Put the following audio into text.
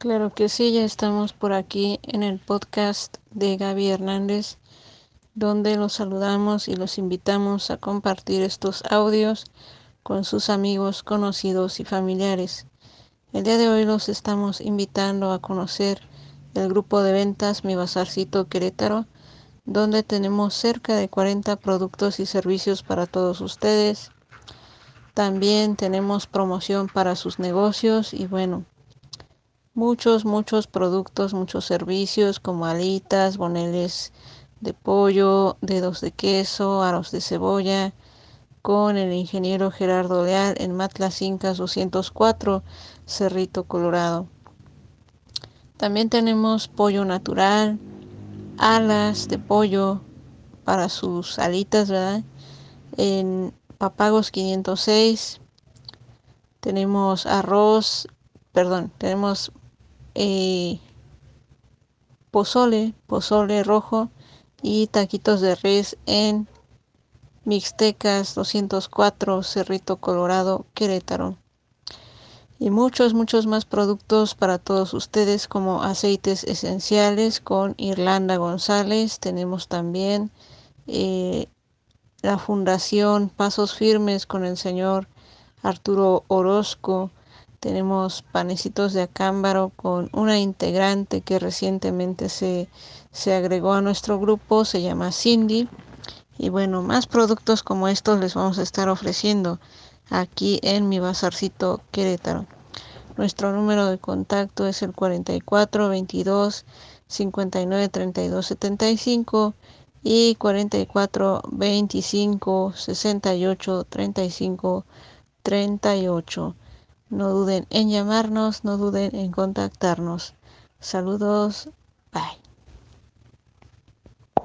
Claro que sí, ya estamos por aquí en el podcast de Gaby Hernández, donde los saludamos y los invitamos a compartir estos audios con sus amigos, conocidos y familiares. El día de hoy los estamos invitando a conocer el grupo de ventas Mi Bazarcito Querétaro, donde tenemos cerca de 40 productos y servicios para todos ustedes. También tenemos promoción para sus negocios y bueno, muchos, muchos productos, muchos servicios como alitas, boneles de pollo, dedos de queso, aros de cebolla, con el ingeniero Gerardo Leal en Matlas Incas 204, Cerrito Colorado. También tenemos pollo natural, alas de pollo para sus alitas, ¿verdad? En Papagos 506 tenemos arroz, perdón, tenemos eh, pozole, pozole rojo y taquitos de res en Mixtecas 204, Cerrito Colorado, Querétaro. Y muchos, muchos más productos para todos ustedes como aceites esenciales con Irlanda González. Tenemos también eh, la Fundación Pasos Firmes con el señor Arturo Orozco tenemos panecitos de acámbaro con una integrante que recientemente se, se agregó a nuestro grupo, se llama Cindy. Y bueno, más productos como estos les vamos a estar ofreciendo aquí en mi bazarcito Querétaro. Nuestro número de contacto es el 44 22 59 32 75 y 44 25 68 35 38. No duden en llamarnos, no duden en contactarnos. Saludos, bye.